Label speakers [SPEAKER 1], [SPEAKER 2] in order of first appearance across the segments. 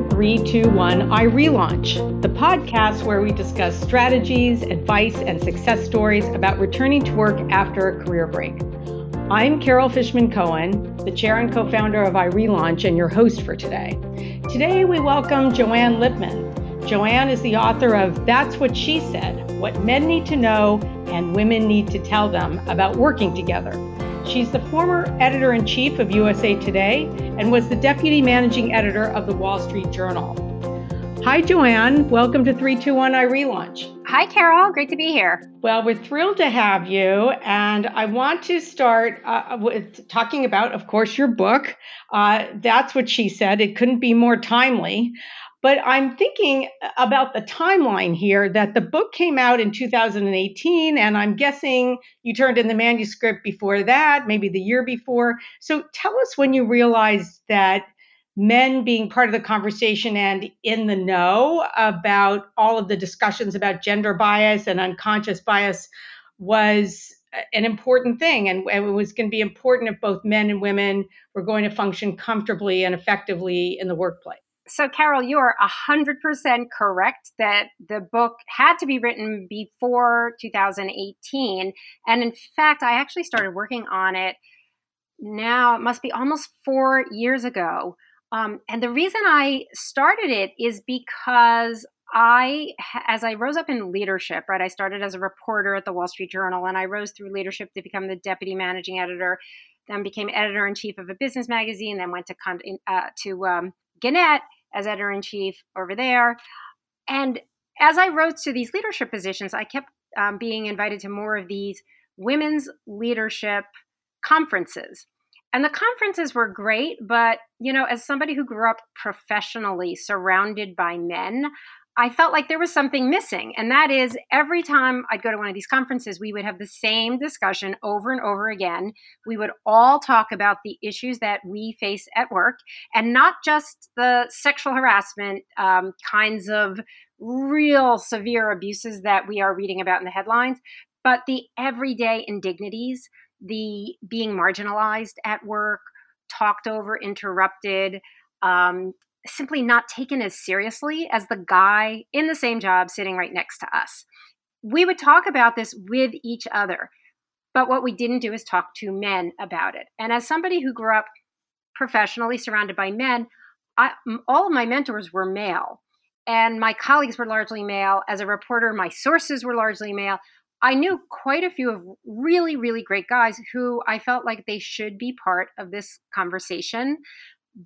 [SPEAKER 1] to 321 iRelaunch, the podcast where we discuss strategies, advice, and success stories about returning to work after a career break. I'm Carol Fishman Cohen, the chair and co founder of iRelaunch, and your host for today. Today, we welcome Joanne Lipman. Joanne is the author of That's What She Said What Men Need to Know and Women Need to Tell Them About Working Together. She's the former editor in chief of USA Today and was the deputy managing editor of the Wall Street Journal. Hi, Joanne. Welcome to 321 iRelaunch.
[SPEAKER 2] Hi, Carol. Great to be here.
[SPEAKER 1] Well, we're thrilled to have you. And I want to start uh, with talking about, of course, your book. Uh, that's what she said. It couldn't be more timely. But I'm thinking about the timeline here that the book came out in 2018, and I'm guessing you turned in the manuscript before that, maybe the year before. So tell us when you realized that men being part of the conversation and in the know about all of the discussions about gender bias and unconscious bias was an important thing and it was going to be important if both men and women were going to function comfortably and effectively in the workplace
[SPEAKER 2] so, Carol, you are 100% correct that the book had to be written before 2018. And in fact, I actually started working on it now, it must be almost four years ago. Um, and the reason I started it is because I, as I rose up in leadership, right, I started as a reporter at the Wall Street Journal and I rose through leadership to become the deputy managing editor, then became editor in chief of a business magazine, then went to, uh, to um, Gannett as editor in chief over there. And as I rose to these leadership positions, I kept um, being invited to more of these women's leadership conferences. And the conferences were great, but you know, as somebody who grew up professionally surrounded by men, I felt like there was something missing. And that is every time I'd go to one of these conferences, we would have the same discussion over and over again. We would all talk about the issues that we face at work and not just the sexual harassment um, kinds of real severe abuses that we are reading about in the headlines, but the everyday indignities, the being marginalized at work, talked over, interrupted. Um, simply not taken as seriously as the guy in the same job sitting right next to us. We would talk about this with each other, but what we didn't do is talk to men about it. And as somebody who grew up professionally surrounded by men, I, all of my mentors were male, and my colleagues were largely male. As a reporter, my sources were largely male. I knew quite a few of really, really great guys who I felt like they should be part of this conversation.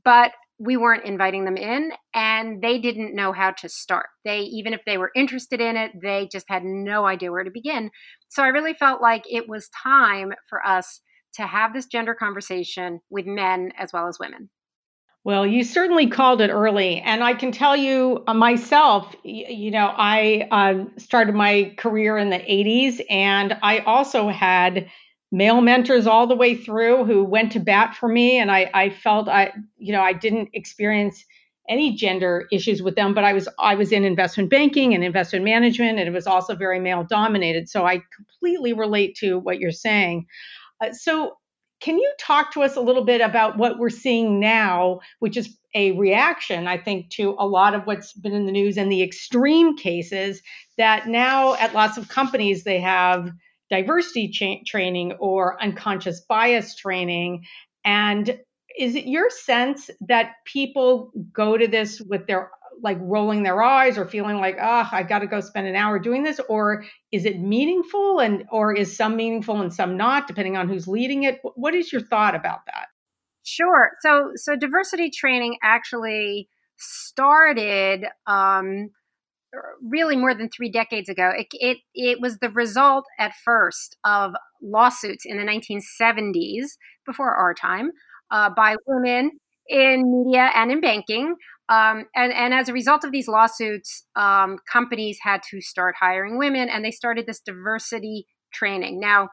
[SPEAKER 2] But we weren't inviting them in and they didn't know how to start. They, even if they were interested in it, they just had no idea where to begin. So I really felt like it was time for us to have this gender conversation with men as well as women.
[SPEAKER 1] Well, you certainly called it early. And I can tell you uh, myself, you know, I uh, started my career in the 80s and I also had male mentors all the way through who went to bat for me. And I, I felt I you know I didn't experience any gender issues with them but I was I was in investment banking and investment management and it was also very male dominated. So I completely relate to what you're saying. Uh, so can you talk to us a little bit about what we're seeing now which is a reaction I think to a lot of what's been in the news and the extreme cases that now at lots of companies they have diversity cha- training or unconscious bias training. And is it your sense that people go to this with their like rolling their eyes or feeling like, oh, I got to go spend an hour doing this? Or is it meaningful and or is some meaningful and some not, depending on who's leading it? What is your thought about that?
[SPEAKER 2] Sure. So so diversity training actually started um, really more than three decades ago. It, it, it was the result at first of lawsuits in the 1970s, before our time, uh, by women in media and in banking. Um, and, and as a result of these lawsuits, um, companies had to start hiring women and they started this diversity training. Now,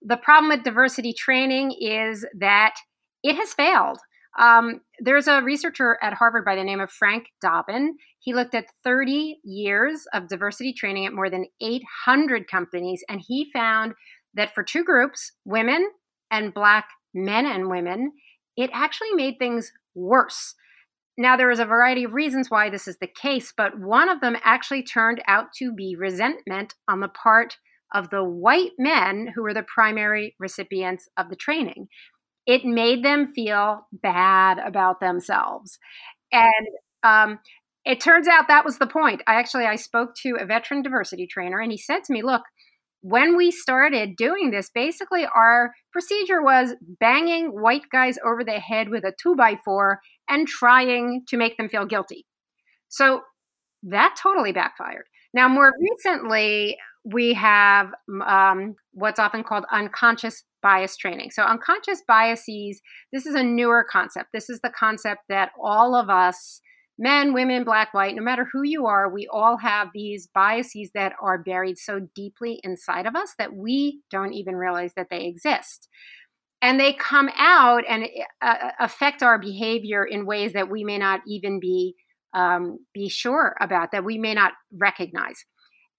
[SPEAKER 2] the problem with diversity training is that it has failed. Um, there's a researcher at Harvard by the name of Frank Dobbin. He looked at 30 years of diversity training at more than 800 companies, and he found that for two groups, women and Black men and women, it actually made things worse. now, there is a variety of reasons why this is the case, but one of them actually turned out to be resentment on the part of the white men who were the primary recipients of the training. It made them feel bad about themselves. And um, it turns out that was the point. I actually I spoke to a veteran diversity trainer and he said to me, "Look, when we started doing this, basically our procedure was banging white guys over the head with a two by four and trying to make them feel guilty. So that totally backfired. Now, more recently, we have um, what's often called unconscious bias training. So, unconscious biases, this is a newer concept. This is the concept that all of us men, women, black, white, no matter who you are, we all have these biases that are buried so deeply inside of us that we don't even realize that they exist. And they come out and uh, affect our behavior in ways that we may not even be um, be sure about, that we may not recognize.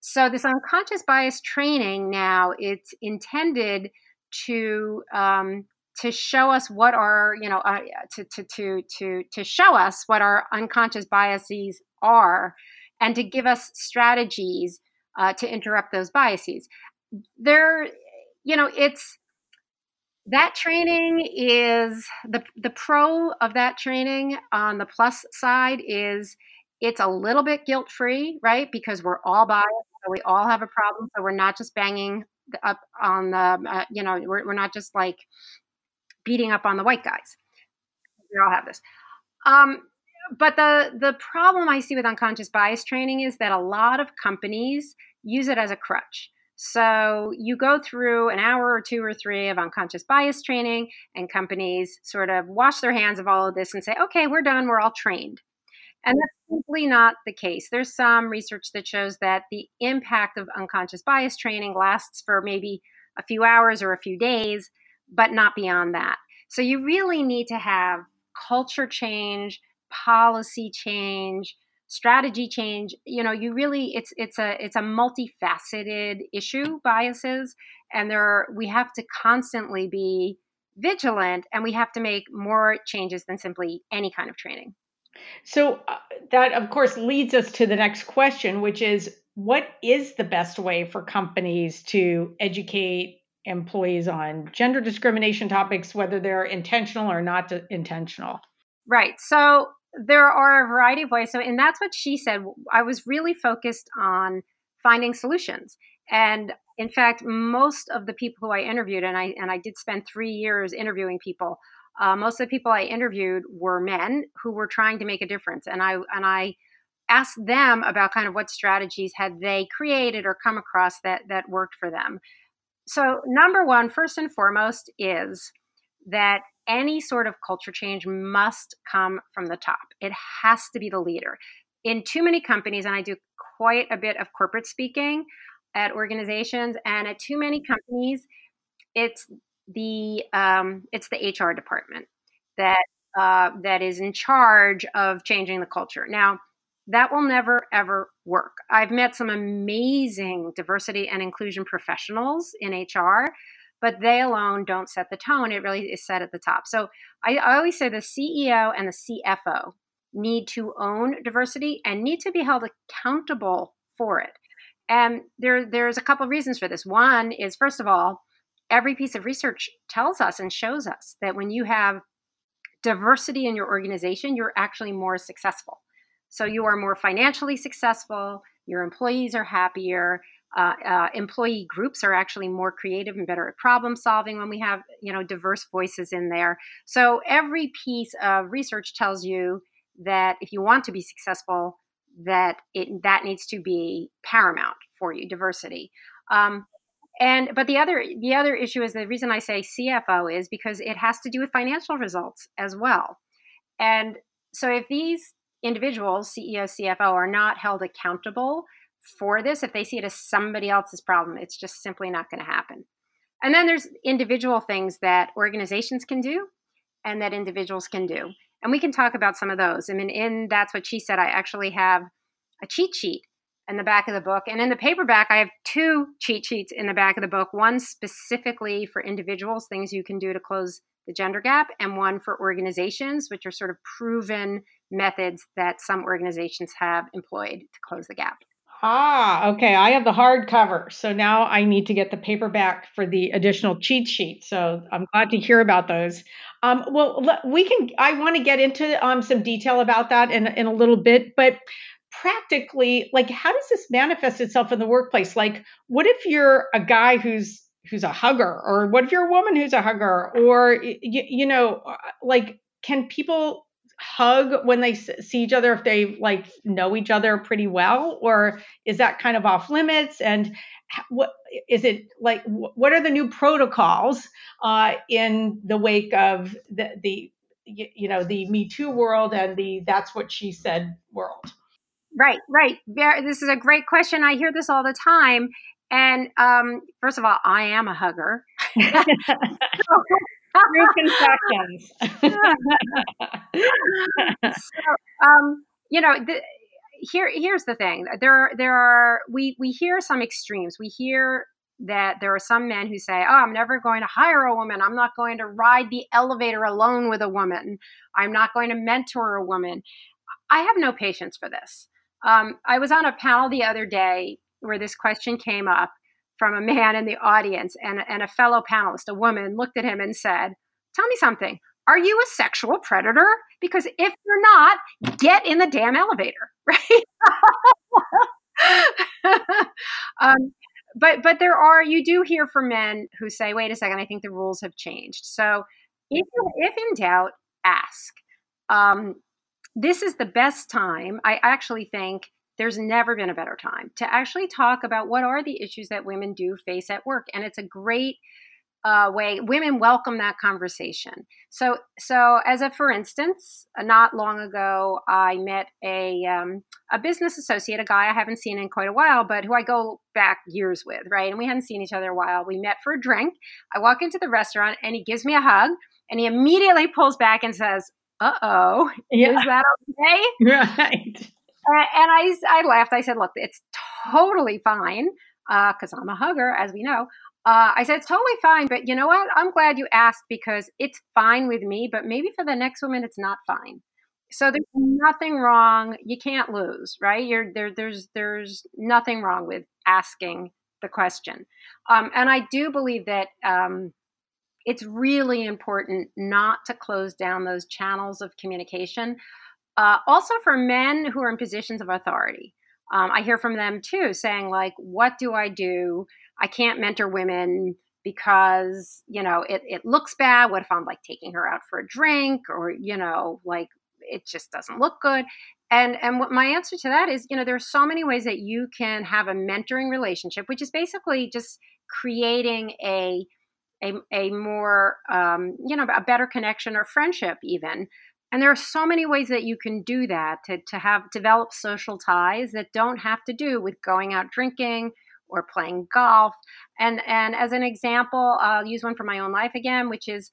[SPEAKER 2] So this unconscious bias training now it's intended to um, to show us what our you know uh, to, to to to to show us what our unconscious biases are and to give us strategies uh, to interrupt those biases. There you know it's that training is the the pro of that training on the plus side is it's a little bit guilt free right because we're all biased so we all have a problem so we're not just banging up on the uh, you know we're, we're not just like beating up on the white guys. We all have this. Um, but the the problem I see with unconscious bias training is that a lot of companies use it as a crutch. So you go through an hour or two or three of unconscious bias training, and companies sort of wash their hands of all of this and say, "Okay, we're done. We're all trained." And that's simply not the case. There's some research that shows that the impact of unconscious bias training lasts for maybe a few hours or a few days, but not beyond that. So you really need to have culture change, policy change, strategy change. You know, you really it's it's a it's a multifaceted issue biases and there are, we have to constantly be vigilant and we have to make more changes than simply any kind of training.
[SPEAKER 1] So uh, that of course leads us to the next question which is what is the best way for companies to educate employees on gender discrimination topics, whether they're intentional or not intentional?
[SPEAKER 2] Right. So there are a variety of ways. So, and that's what she said. I was really focused on finding solutions. And in fact, most of the people who I interviewed, and I and I did spend three years interviewing people. Uh, most of the people I interviewed were men who were trying to make a difference, and I and I asked them about kind of what strategies had they created or come across that that worked for them. So, number one, first and foremost, is that any sort of culture change must come from the top. It has to be the leader. In too many companies, and I do quite a bit of corporate speaking at organizations, and at too many companies, it's the um, it's the HR department that uh, that is in charge of changing the culture. Now, that will never ever work. I've met some amazing diversity and inclusion professionals in HR, but they alone don't set the tone. It really is set at the top. So I, I always say the CEO and the CFO need to own diversity and need to be held accountable for it. And there, there's a couple of reasons for this. One is, first of all, every piece of research tells us and shows us that when you have diversity in your organization, you're actually more successful. So you are more financially successful, your employees are happier, uh, uh, employee groups are actually more creative and better at problem solving when we have you know diverse voices in there so every piece of research tells you that if you want to be successful that it that needs to be paramount for you diversity um, and but the other the other issue is the reason i say cfo is because it has to do with financial results as well and so if these individuals, CEO, CFO, are not held accountable for this, if they see it as somebody else's problem, it's just simply not going to happen. And then there's individual things that organizations can do and that individuals can do. And we can talk about some of those. I mean, in That's What She Said, I actually have a cheat sheet in the back of the book. And in the paperback, I have two cheat sheets in the back of the book one specifically for individuals, things you can do to close the gender gap, and one for organizations, which are sort of proven methods that some organizations have employed to close the gap.
[SPEAKER 1] Ah, okay. I have the hardcover. So now I need to get the paperback for the additional cheat sheet. So I'm glad to hear about those. Um, well, we can, I want to get into um, some detail about that in, in a little bit, but practically, like, how does this manifest itself in the workplace? Like, what if you're a guy who's who's a hugger or what if you're a woman who's a hugger? Or you, you know like can people hug when they see each other if they like know each other pretty well? Or is that kind of off limits? And what is it like what are the new protocols uh, in the wake of the, the you know the me too world and the that's what she said world
[SPEAKER 2] right right this is a great question i hear this all the time and um, first of all i am a hugger
[SPEAKER 1] True confessions.
[SPEAKER 2] so, um, you know, the, here here's the thing. There there are we we hear some extremes. We hear that there are some men who say, "Oh, I'm never going to hire a woman. I'm not going to ride the elevator alone with a woman. I'm not going to mentor a woman." I have no patience for this. Um, I was on a panel the other day where this question came up, from a man in the audience, and, and a fellow panelist, a woman, looked at him and said, Tell me something. Are you a sexual predator? Because if you're not, get in the damn elevator, right? um, but but there are you do hear from men who say, "Wait a second, I think the rules have changed." So if if in doubt, ask. Um, this is the best time. I actually think there's never been a better time to actually talk about what are the issues that women do face at work. And it's a great uh, way women welcome that conversation. So so as a for instance uh, not long ago i met a um, a business associate a guy i haven't seen in quite a while but who i go back years with right? And we hadn't seen each other a while. We met for a drink. I walk into the restaurant and he gives me a hug and he immediately pulls back and says uh-oh yeah. is that
[SPEAKER 1] okay right
[SPEAKER 2] and I, I laughed. I said, look, it's totally fine because uh, I'm a hugger, as we know. Uh, I said, it's totally fine, but you know what? I'm glad you asked because it's fine with me, but maybe for the next woman, it's not fine. So there's nothing wrong. You can't lose, right? You're there. There's there's nothing wrong with asking the question, um, and I do believe that um, it's really important not to close down those channels of communication. Uh, also for men who are in positions of authority. Um, I hear from them too saying, like, what do I do? I can't mentor women because, you know, it, it looks bad. What if I'm like taking her out for a drink or, you know, like it just doesn't look good? And and what my answer to that is, you know, there are so many ways that you can have a mentoring relationship, which is basically just creating a a, a more um, you know a better connection or friendship even and there are so many ways that you can do that to, to have develop social ties that don't have to do with going out drinking or playing golf. And and as an example, I'll use one from my own life again, which is,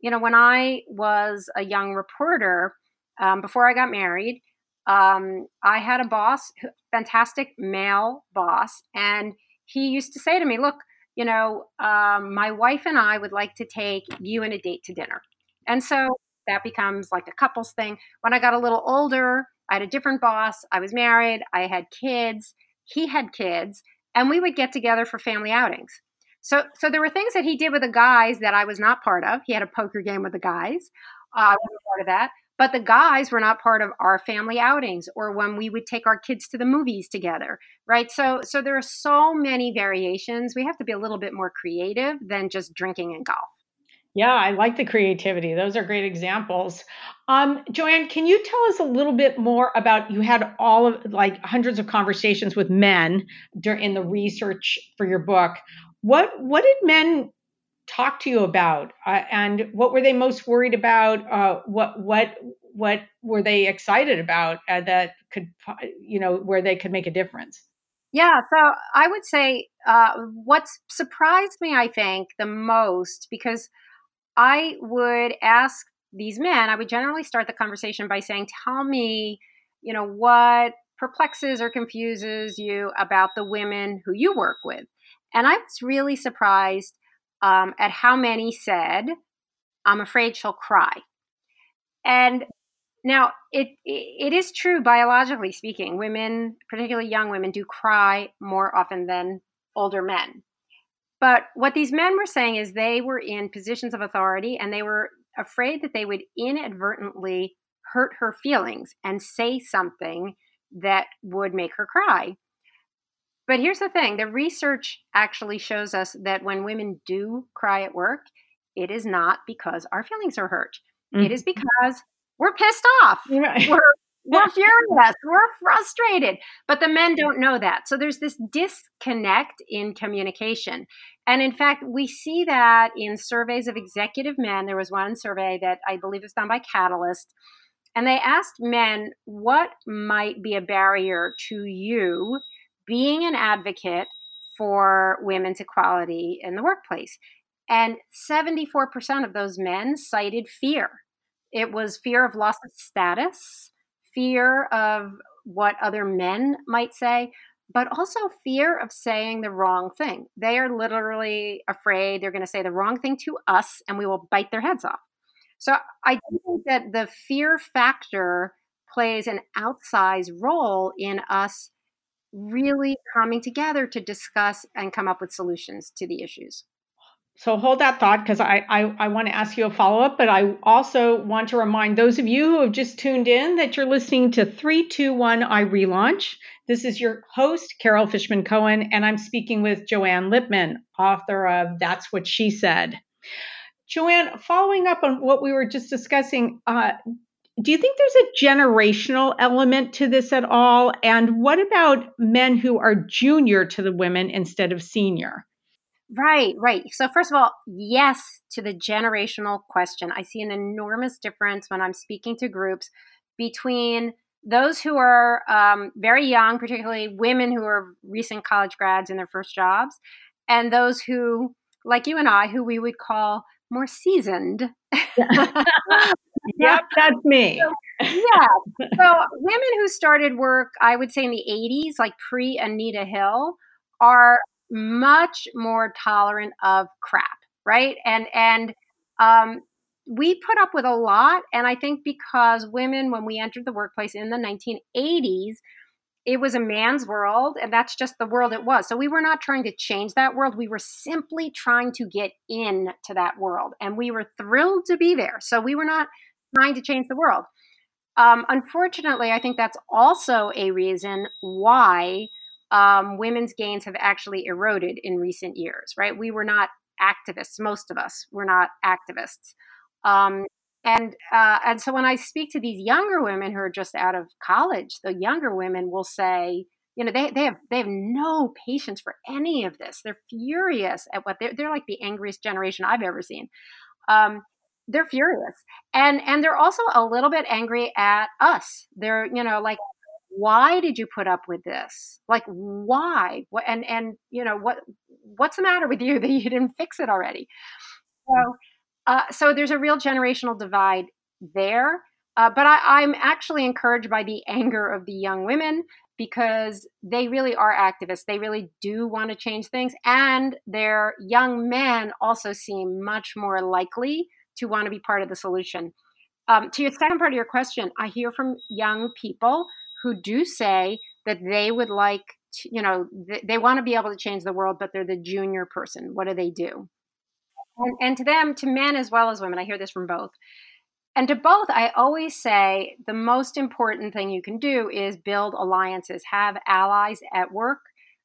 [SPEAKER 2] you know, when I was a young reporter, um, before I got married, um, I had a boss, fantastic male boss, and he used to say to me, "Look, you know, um, my wife and I would like to take you and a date to dinner." And so that becomes like a couples thing. When I got a little older, I had a different boss. I was married. I had kids. He had kids, and we would get together for family outings. So, so there were things that he did with the guys that I was not part of. He had a poker game with the guys. Uh, I wasn't part of that. But the guys were not part of our family outings or when we would take our kids to the movies together, right? So, so there are so many variations. We have to be a little bit more creative than just drinking and golf.
[SPEAKER 1] Yeah, I like the creativity. Those are great examples. Um, Joanne, can you tell us a little bit more about you had all of like hundreds of conversations with men during in the research for your book. What what did men talk to you about, uh, and what were they most worried about? Uh, what what what were they excited about uh, that could you know where they could make a difference?
[SPEAKER 2] Yeah, so I would say uh, what's surprised me, I think, the most because I would ask these men, I would generally start the conversation by saying, Tell me, you know, what perplexes or confuses you about the women who you work with. And I was really surprised um, at how many said, I'm afraid she'll cry. And now it it is true biologically speaking, women, particularly young women, do cry more often than older men. But what these men were saying is they were in positions of authority and they were afraid that they would inadvertently hurt her feelings and say something that would make her cry. But here's the thing the research actually shows us that when women do cry at work, it is not because our feelings are hurt. Mm-hmm. It is because we're pissed off. Right. We're, we're furious. We're frustrated. But the men don't know that. So there's this disconnect in communication. And in fact, we see that in surveys of executive men. There was one survey that I believe was done by Catalyst. And they asked men, what might be a barrier to you being an advocate for women's equality in the workplace? And 74% of those men cited fear. It was fear of loss of status, fear of what other men might say, but also fear of saying the wrong thing. They are literally afraid they're going to say the wrong thing to us and we will bite their heads off. So I think that the fear factor plays an outsized role in us really coming together to discuss and come up with solutions to the issues.
[SPEAKER 1] So hold that thought because I, I, I want to ask you a follow up, but I also want to remind those of you who have just tuned in that you're listening to 321 iRelaunch. This is your host, Carol Fishman Cohen, and I'm speaking with Joanne Lipman, author of That's What She Said. Joanne, following up on what we were just discussing, uh, do you think there's a generational element to this at all? And what about men who are junior to the women instead of senior?
[SPEAKER 2] Right, right. So, first of all, yes to the generational question. I see an enormous difference when I'm speaking to groups between those who are um, very young, particularly women who are recent college grads in their first jobs, and those who, like you and I, who we would call more seasoned.
[SPEAKER 1] yep, that's me.
[SPEAKER 2] So, yeah. So, women who started work, I would say in the 80s, like pre Anita Hill, are much more tolerant of crap, right? And and um, we put up with a lot, and I think because women, when we entered the workplace in the 1980s, it was a man's world, and that's just the world it was. So we were not trying to change that world. We were simply trying to get in to that world, and we were thrilled to be there. So we were not trying to change the world. Um, unfortunately, I think that's also a reason why um, women's gains have actually eroded in recent years, right? We were not activists, most of us were not activists. Um, and uh, and so when I speak to these younger women who are just out of college, the younger women will say, you know, they, they have they have no patience for any of this. They're furious at what they're they're like the angriest generation I've ever seen. Um, they're furious, and and they're also a little bit angry at us. They're you know like why did you put up with this? Like why? What and and you know what what's the matter with you that you didn't fix it already? So uh, so there's a real generational divide there uh, but I, i'm actually encouraged by the anger of the young women because they really are activists. They really do want to change things and their young men also seem much more likely to want to be part of the solution. Um, to your second part of your question i hear from young people who do say that they would like to, you know they, they want to be able to change the world but they're the junior person. What do they do? And, and to them to men as well as women i hear this from both. And to both i always say the most important thing you can do is build alliances have allies at work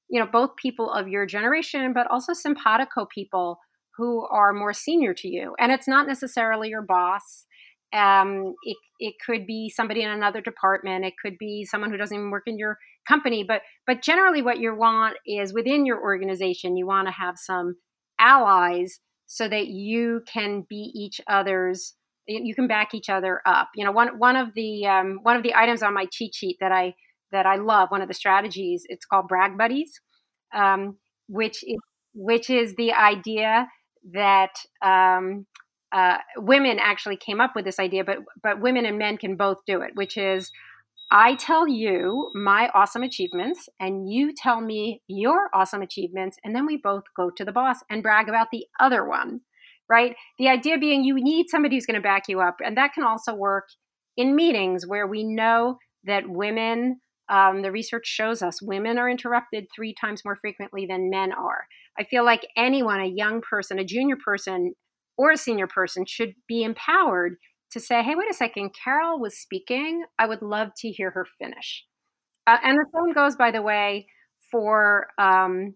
[SPEAKER 2] you know both people of your generation but also simpatico people who are more senior to you and it's not necessarily your boss um, it, it could be somebody in another department. It could be someone who doesn't even work in your company. But but generally, what you want is within your organization, you want to have some allies so that you can be each other's. You can back each other up. You know, one one of the um, one of the items on my cheat sheet that I that I love, one of the strategies, it's called brag buddies, um, which is which is the idea that um, uh, women actually came up with this idea, but but women and men can both do it, which is I tell you my awesome achievements, and you tell me your awesome achievements, and then we both go to the boss and brag about the other one. right? The idea being you need somebody who's going to back you up. And that can also work in meetings where we know that women, um, the research shows us, women are interrupted three times more frequently than men are. I feel like anyone, a young person, a junior person, or a senior person should be empowered to say, hey, wait a second, Carol was speaking. I would love to hear her finish. Uh, and the same goes, by the way, for um,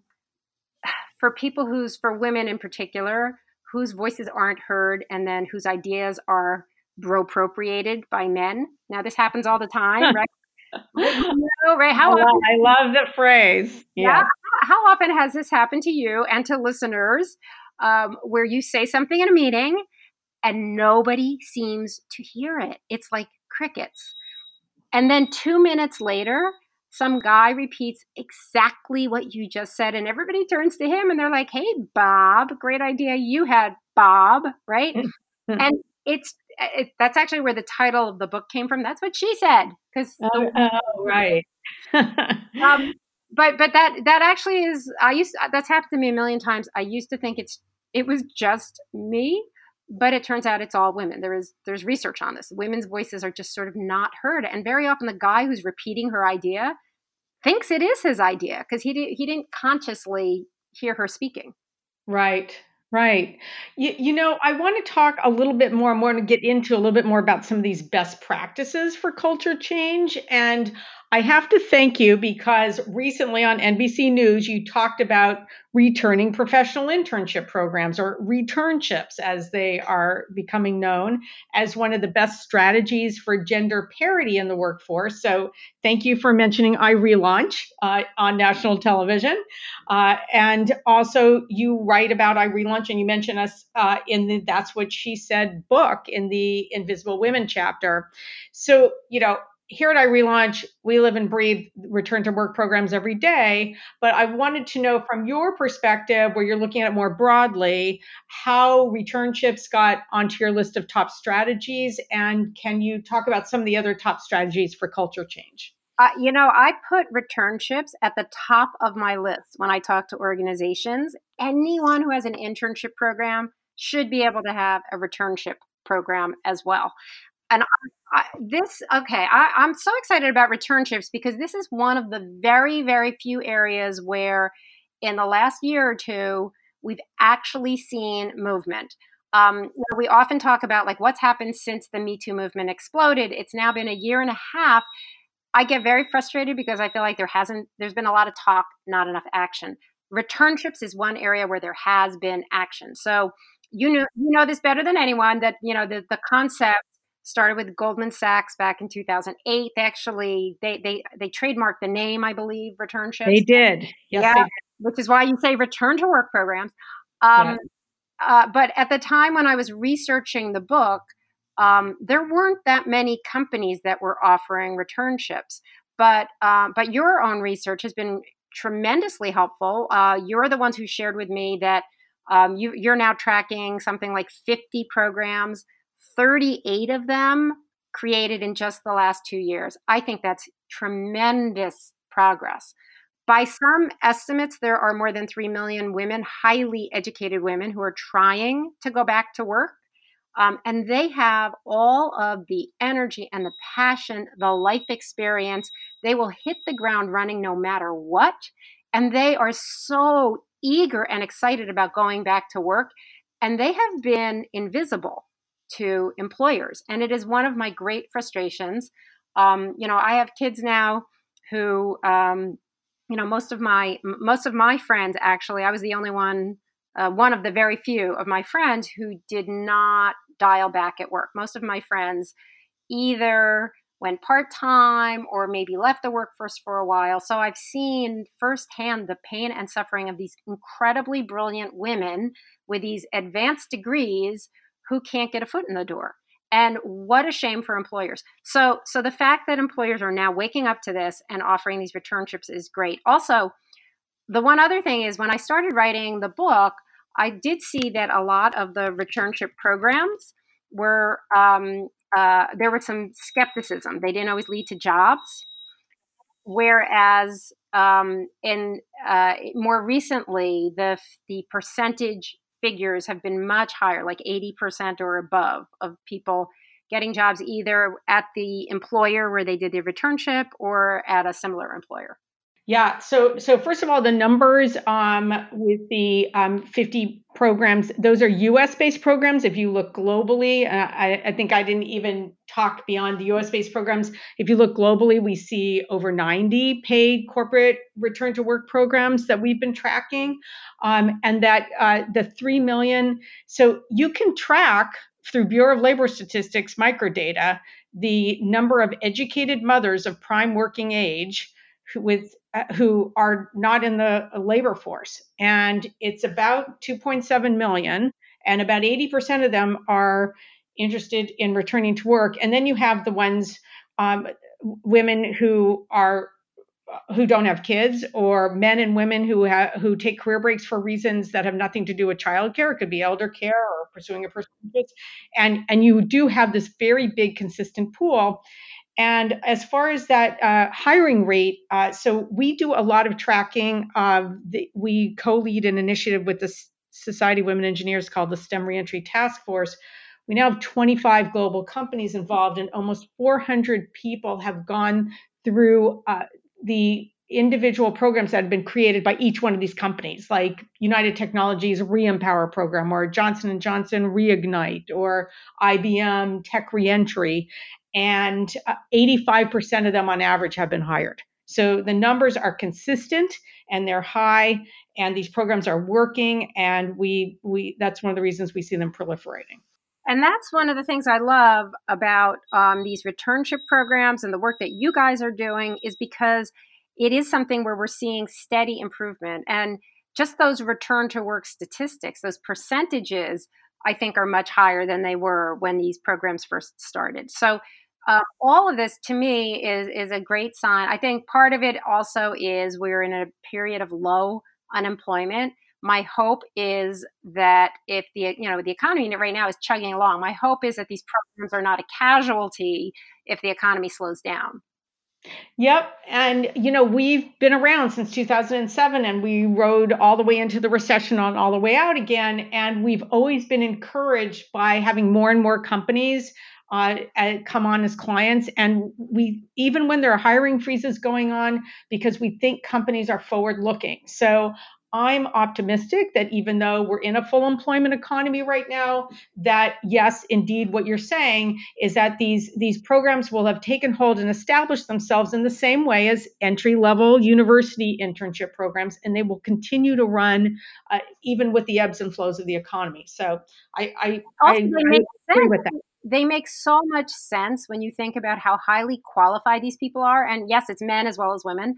[SPEAKER 2] for people who's for women in particular whose voices aren't heard and then whose ideas are appropriated by men. Now this happens all the time, right?
[SPEAKER 1] Know, right? How I, often, I love the phrase.
[SPEAKER 2] Yeah. How often has this happened to you and to listeners um, where you say something in a meeting and nobody seems to hear it? It's like crickets. And then two minutes later, some guy repeats exactly what you just said, and everybody turns to him and they're like, Hey, Bob, great idea you had, Bob, right? and it's it, that's actually where the title of the book came from. That's what she said. Because
[SPEAKER 1] oh, oh, right.
[SPEAKER 2] um, but but that that actually is. I used that's happened to me a million times. I used to think it's it was just me, but it turns out it's all women. There is there's research on this. Women's voices are just sort of not heard, and very often the guy who's repeating her idea thinks it is his idea because he he didn't consciously hear her speaking.
[SPEAKER 1] Right. Right. You, you know, I want to talk a little bit more. I want to get into a little bit more about some of these best practices for culture change. And I have to thank you because recently on NBC News, you talked about returning professional internship programs or returnships as they are becoming known as one of the best strategies for gender parity in the workforce. So thank you for mentioning iRelaunch uh, on national television. Uh, and also you write about iRelaunch and you mention us uh, in the That's What She Said book in the Invisible Women chapter. So, you know, here at iRelaunch, we live and breathe return to work programs every day. But I wanted to know from your perspective, where you're looking at it more broadly, how returnships got onto your list of top strategies. And can you talk about some of the other top strategies for culture change?
[SPEAKER 2] Uh, you know, I put returnships at the top of my list when I talk to organizations. Anyone who has an internship program should be able to have a returnship program as well and I, this okay I, i'm so excited about returnships because this is one of the very very few areas where in the last year or two we've actually seen movement. Um, we often talk about like what's happened since the me too movement exploded it's now been a year and a half. I get very frustrated because i feel like there hasn't there's been a lot of talk not enough action. Returnships is one area where there has been action. So you know you know this better than anyone that you know the, the concept started with Goldman Sachs back in 2008. They actually they they they trademarked the name, I believe, returnships.
[SPEAKER 1] They did. Yes, yeah, they did.
[SPEAKER 2] which is why you say return to work programs. Um, yeah. uh, but at the time when I was researching the book, um, there weren't that many companies that were offering returnships. But uh, but your own research has been tremendously helpful. Uh, you're the ones who shared with me that um, you, you're now tracking something like 50 programs 38 of them created in just the last two years. I think that's tremendous progress. By some estimates, there are more than 3 million women, highly educated women, who are trying to go back to work. Um, and they have all of the energy and the passion, the life experience. They will hit the ground running no matter what. And they are so eager and excited about going back to work. And they have been invisible to employers. And it is one of my great frustrations. Um, you know, I have kids now who, um, you know, most of my most of my friends actually, I was the only one, uh, one of the very few of my friends who did not dial back at work. Most of my friends either went part time or maybe left the workforce for a while. So I've seen firsthand the pain and suffering of these incredibly brilliant women with these advanced degrees who can't get a foot in the door. And what a shame for employers. So so the fact that employers are now waking up to this and offering these returnships is great. Also the one other thing is when i started writing the book i did see that a lot of the returnship programs were um, uh, there was some skepticism. They didn't always lead to jobs. Whereas um, in uh, more recently the the percentage figures have been much higher, like 80% or above of people getting jobs either at the employer where they did their returnship or at a similar employer.
[SPEAKER 1] Yeah. So, so first of all, the numbers um, with the um, 50 programs, those are US based programs. If you look globally, uh, I, I, think I didn't even talk beyond the US based programs. If you look globally, we see over 90 paid corporate return to work programs that we've been tracking. Um, and that uh, the 3 million, so you can track through Bureau of Labor Statistics microdata the number of educated mothers of prime working age with uh, who are not in the labor force. And it's about 2.7 million and about 80% of them are interested in returning to work. And then you have the ones um, women who are who don't have kids or men and women who have who take career breaks for reasons that have nothing to do with childcare. It could be elder care or pursuing a personal interest. And and you do have this very big consistent pool and as far as that uh, hiring rate, uh, so we do a lot of tracking. The, we co-lead an initiative with the Society of Women Engineers called the STEM Reentry Task Force. We now have 25 global companies involved, and almost 400 people have gone through uh, the individual programs that have been created by each one of these companies like united technologies reempower program or johnson & johnson reignite or ibm tech reentry and 85% uh, of them on average have been hired. So the numbers are consistent and they're high, and these programs are working, and we we that's one of the reasons we see them proliferating.
[SPEAKER 2] And that's one of the things I love about um, these returnship programs and the work that you guys are doing is because it is something where we're seeing steady improvement and just those return to work statistics, those percentages, I think are much higher than they were when these programs first started. So uh, all of this to me is is a great sign. I think part of it also is we're in a period of low unemployment. My hope is that if the you know the economy right now is chugging along, my hope is that these programs are not a casualty if the economy slows down.
[SPEAKER 1] Yep. And, you know, we've been around since 2007 and we rode all the way into the recession on all the way out again. And we've always been encouraged by having more and more companies uh, come on as clients. And we, even when there are hiring freezes going on, because we think companies are forward looking. So I'm optimistic that even though we're in a full employment economy right now, that yes, indeed, what you're saying is that these these programs will have taken hold and established themselves in the same way as entry level university internship programs, and they will continue to run uh, even with the ebbs and flows of the economy. So I I, I, I agree with that
[SPEAKER 2] they make so much sense when you think about how highly qualified these people are. And yes, it's men as well as women.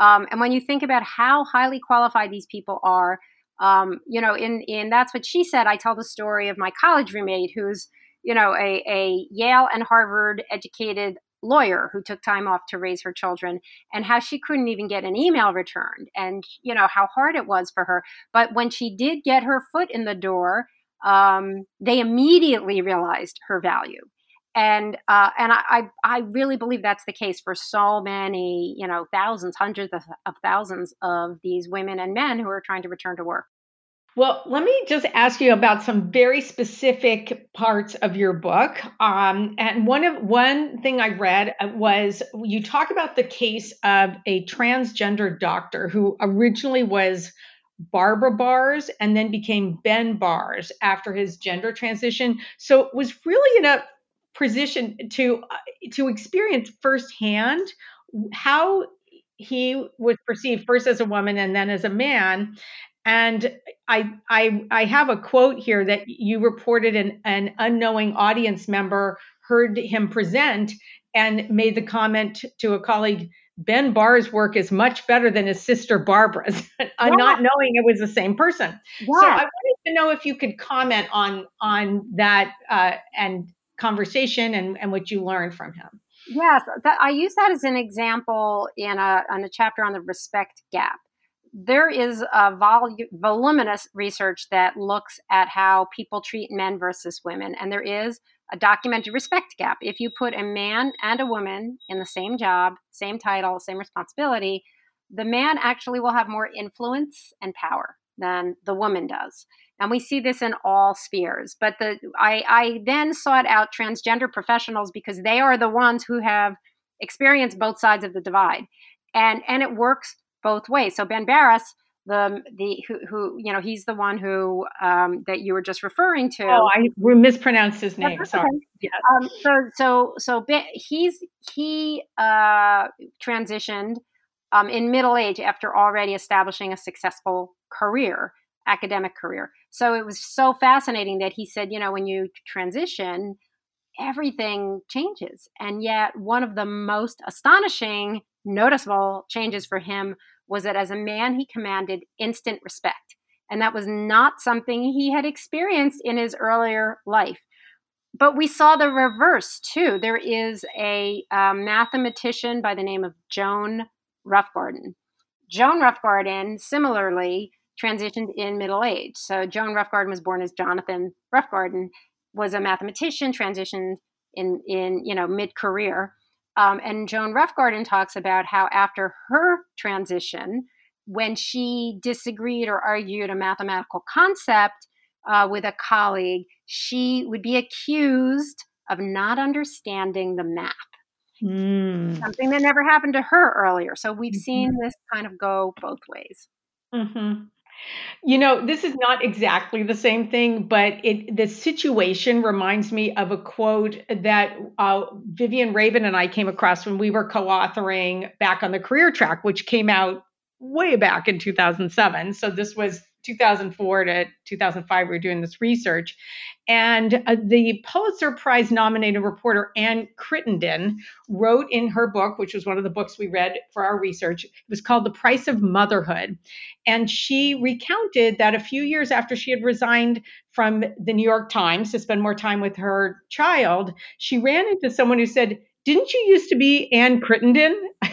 [SPEAKER 2] Um, and when you think about how highly qualified these people are, um, you know, in in that's what she said. I tell the story of my college roommate who's, you know, a, a Yale and Harvard educated lawyer who took time off to raise her children and how she couldn't even get an email returned and you know how hard it was for her but when she did get her foot in the door um, they immediately realized her value. And uh, and I, I really believe that's the case for so many, you know, thousands, hundreds of, of thousands of these women and men who are trying to return to work.
[SPEAKER 1] Well, let me just ask you about some very specific parts of your book. Um, and one of one thing I read uh, was you talk about the case of a transgender doctor who originally was Barbara Barres and then became Ben Barres after his gender transition. So was really in a position to uh, to experience firsthand how he was perceived first as a woman and then as a man. And I I I have a quote here that you reported an, an unknowing audience member heard him present and made the comment to a colleague Ben Barres' work is much better than his sister Barbara's, yeah. not knowing it was the same person. Yeah. So I wanted to know if you could comment on on that uh, and conversation and, and what you learned from him.
[SPEAKER 2] Yes, that, I use that as an example in a, in a chapter on the respect gap. There is a vol- voluminous research that looks at how people treat men versus women, and there is a documented respect gap. If you put a man and a woman in the same job, same title, same responsibility, the man actually will have more influence and power. than the woman does. And we see this in all spheres. But the I, I then sought out transgender professionals because they are the ones who have experienced both sides of the divide. And and it works both ways. So Ben Barres, the the who, who you know he's the one who um, that you were just referring to.
[SPEAKER 1] Oh, I mispronounced his name. Sorry.
[SPEAKER 2] Yeah. Um, so so so he's he uh, transitioned um, in middle age after already establishing a successful career, academic career. So it was so fascinating that he said, you know, when you transition, everything changes. And yet, one of the most astonishing, noticeable changes for him was that as a man, he commanded instant respect. And that was not something he had experienced in his earlier life. But we saw the reverse too. There is a um, mathematician by the name of Joan Roughgarden. Joan Roughgarden, similarly, transitioned in middle age. So Joan Roughgarden was born as Jonathan Roughgarden, was a mathematician, transitioned in in you know mid career. Um, and Joan Roughgarden talks about how after her transition, when she disagreed or argued a mathematical concept uh, with a colleague, she would be accused of not understanding the math. Mm. Something that never happened to her earlier. So we've mm-hmm. seen this kind of go both ways.
[SPEAKER 1] Mm-hmm. You know, this is not exactly the same thing, but it the situation reminds me of a quote that uh, Vivian Rabin and I came across when we were co-authoring back on the career track, which came out way back in 2007. So this was 2004 to 2005, we were doing this research. And uh, the Pulitzer Prize nominated reporter Ann Crittenden wrote in her book, which was one of the books we read for our research, it was called The Price of Motherhood. And she recounted that a few years after she had resigned from the New York Times to spend more time with her child, she ran into someone who said, didn't you used to be Ann Crittenden?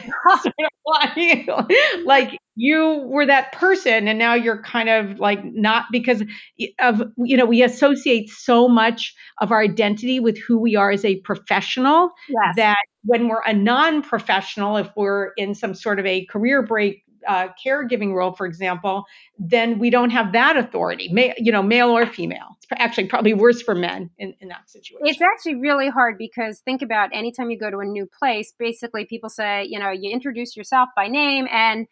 [SPEAKER 1] like you were that person and now you're kind of like not because of you know we associate so much of our identity with who we are as a professional yes. that when we're a non-professional if we're in some sort of a career break uh, caregiving role, for example, then we don't have that authority, ma- you know, male or female. It's actually probably worse for men in, in that situation.
[SPEAKER 2] It's actually really hard because think about anytime you go to a new place, basically people say, you know, you introduce yourself by name and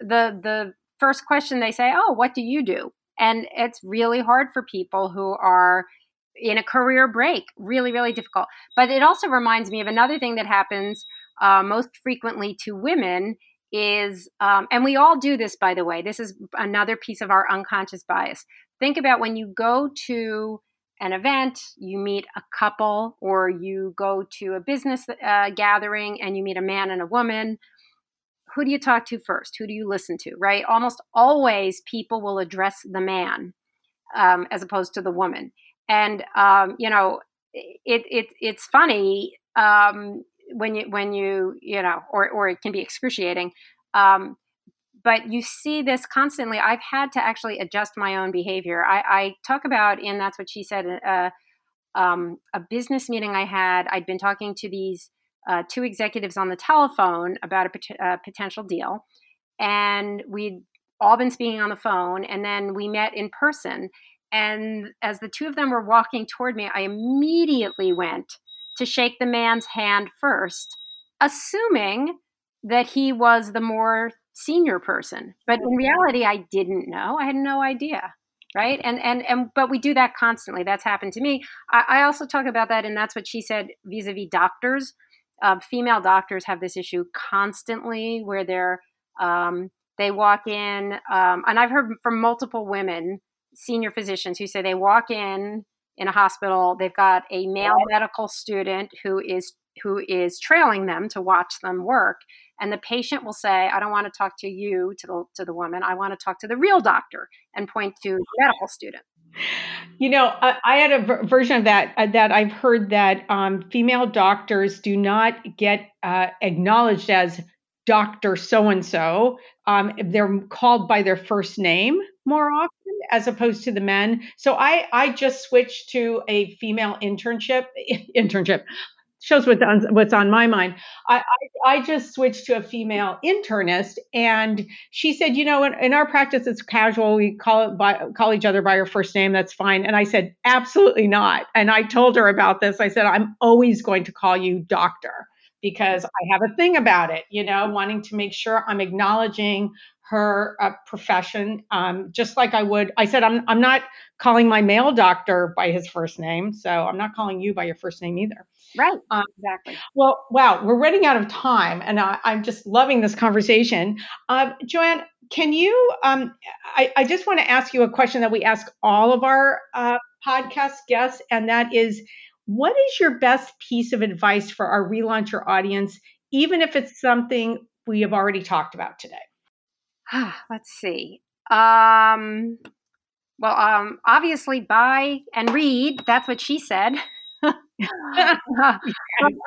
[SPEAKER 2] the the first question they say, "Oh, what do you do?" And it's really hard for people who are in a career break. Really, really difficult. But it also reminds me of another thing that happens uh, most frequently to women is, um, and we all do this, by the way. This is another piece of our unconscious bias. Think about when you go to an event, you meet a couple, or you go to a business uh, gathering and you meet a man and a woman. Who do you talk to first? Who do you listen to, right? Almost always people will address the man um, as opposed to the woman. And, um, you know, it, it, it's funny um, when you when you you know or or it can be excruciating um, but you see this constantly i've had to actually adjust my own behavior i, I talk about in that's what she said uh, um, a business meeting i had i'd been talking to these uh, two executives on the telephone about a pot- uh, potential deal and we'd all been speaking on the phone and then we met in person and as the two of them were walking toward me i immediately went to shake the man's hand first, assuming that he was the more senior person. But in reality, I didn't know. I had no idea. Right. And and and but we do that constantly. That's happened to me. I, I also talk about that, and that's what she said vis-a-vis doctors. Uh, female doctors have this issue constantly where they're um, they walk in, um, and I've heard from multiple women, senior physicians, who say they walk in in a hospital they've got a male medical student who is who is trailing them to watch them work and the patient will say i don't want to talk to you to the to the woman i want to talk to the real doctor and point to the medical student
[SPEAKER 1] you know i, I had a ver- version of that uh, that i've heard that um, female doctors do not get uh, acknowledged as Dr. So and so. They're called by their first name more often as opposed to the men. So I, I just switched to a female internship, internship, shows what's on, what's on my mind. I, I, I just switched to a female internist, and she said, you know, in, in our practice, it's casual. We call it by, call each other by our first name. That's fine. And I said, absolutely not. And I told her about this. I said, I'm always going to call you doctor because I have a thing about it, you know, wanting to make sure I'm acknowledging her uh, profession, um, just like I would. I said, I'm, I'm not calling my male doctor by his first name, so I'm not calling you by your first name either.
[SPEAKER 2] Right. Um, exactly.
[SPEAKER 1] Well, wow, we're running out of time, and I, am just loving this conversation. Uh, Joanne, can you? Um, I, I, just want to ask you a question that we ask all of our uh, podcast guests, and that is, what is your best piece of advice for our relauncher audience, even if it's something we have already talked about today?
[SPEAKER 2] Let's see. Um, well, um, obviously, buy and read. That's what she said.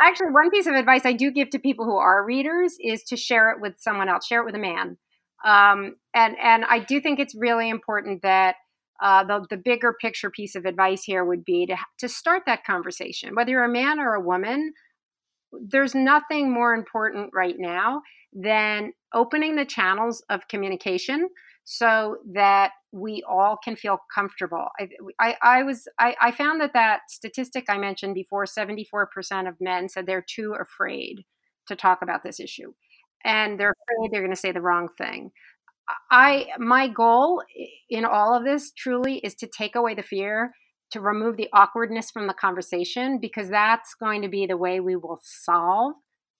[SPEAKER 2] actually, one piece of advice I do give to people who are readers is to share it with someone else. Share it with a man. Um, and and I do think it's really important that uh, the the bigger picture piece of advice here would be to to start that conversation, whether you're a man or a woman. There's nothing more important right now than opening the channels of communication so that we all can feel comfortable. I, I, I was I, I, found that that statistic I mentioned before, 74% of men said they're too afraid to talk about this issue, and they're afraid they're going to say the wrong thing. I my goal in all of this truly is to take away the fear, to remove the awkwardness from the conversation, because that's going to be the way we will solve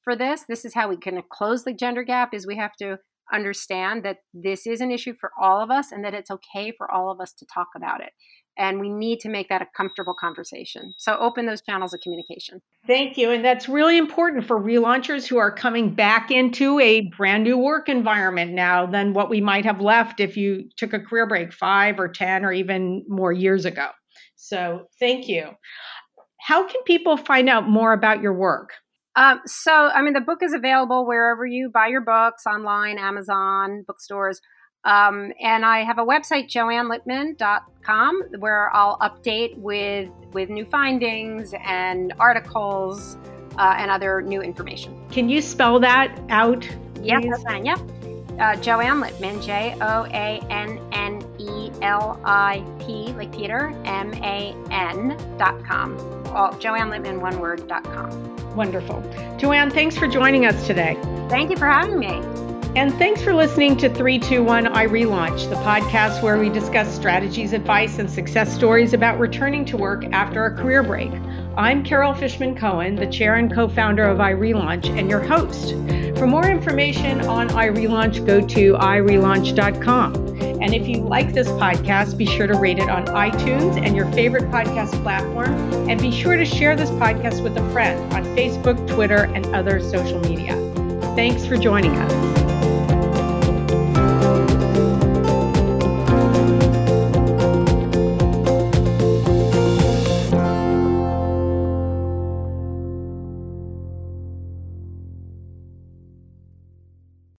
[SPEAKER 2] for this. This is how we can close the gender gap. Is we have to understand that this is an issue for all of us and that it's okay for all of us to talk about it. And we need to make that a comfortable conversation. So open those channels of communication.
[SPEAKER 1] Thank you. And that's really important for relaunchers who are coming back into a brand new work environment now than what we might have left if you took a career break five or 10 or even more years ago. So thank you. How can people find out more about your work?
[SPEAKER 2] Um, so, I mean, the book is available wherever you buy your books online, Amazon, bookstores. Um, and I have a website, joannelipman.com, where I'll update with, with new findings and articles uh, and other new information.
[SPEAKER 1] Can you spell that out?
[SPEAKER 2] Yeah, that's fine. Yeah. Uh, Joanne Lipman, J O A N N E L I P, like Peter, M A N dot com. All, Joanne Lipman, one word, dot com.
[SPEAKER 1] Wonderful. Joanne, thanks for joining us today.
[SPEAKER 2] Thank you for having me.
[SPEAKER 1] And thanks for listening to 321 iRelaunch, the podcast where we discuss strategies, advice, and success stories about returning to work after a career break. I'm Carol Fishman Cohen, the chair and co founder of iRelaunch, and your host. For more information on iRelaunch, go to irelaunch.com. And if you like this podcast, be sure to rate it on iTunes and your favorite podcast platform. And be sure to share this podcast with a friend on Facebook, Twitter, and other social media. Thanks for joining us.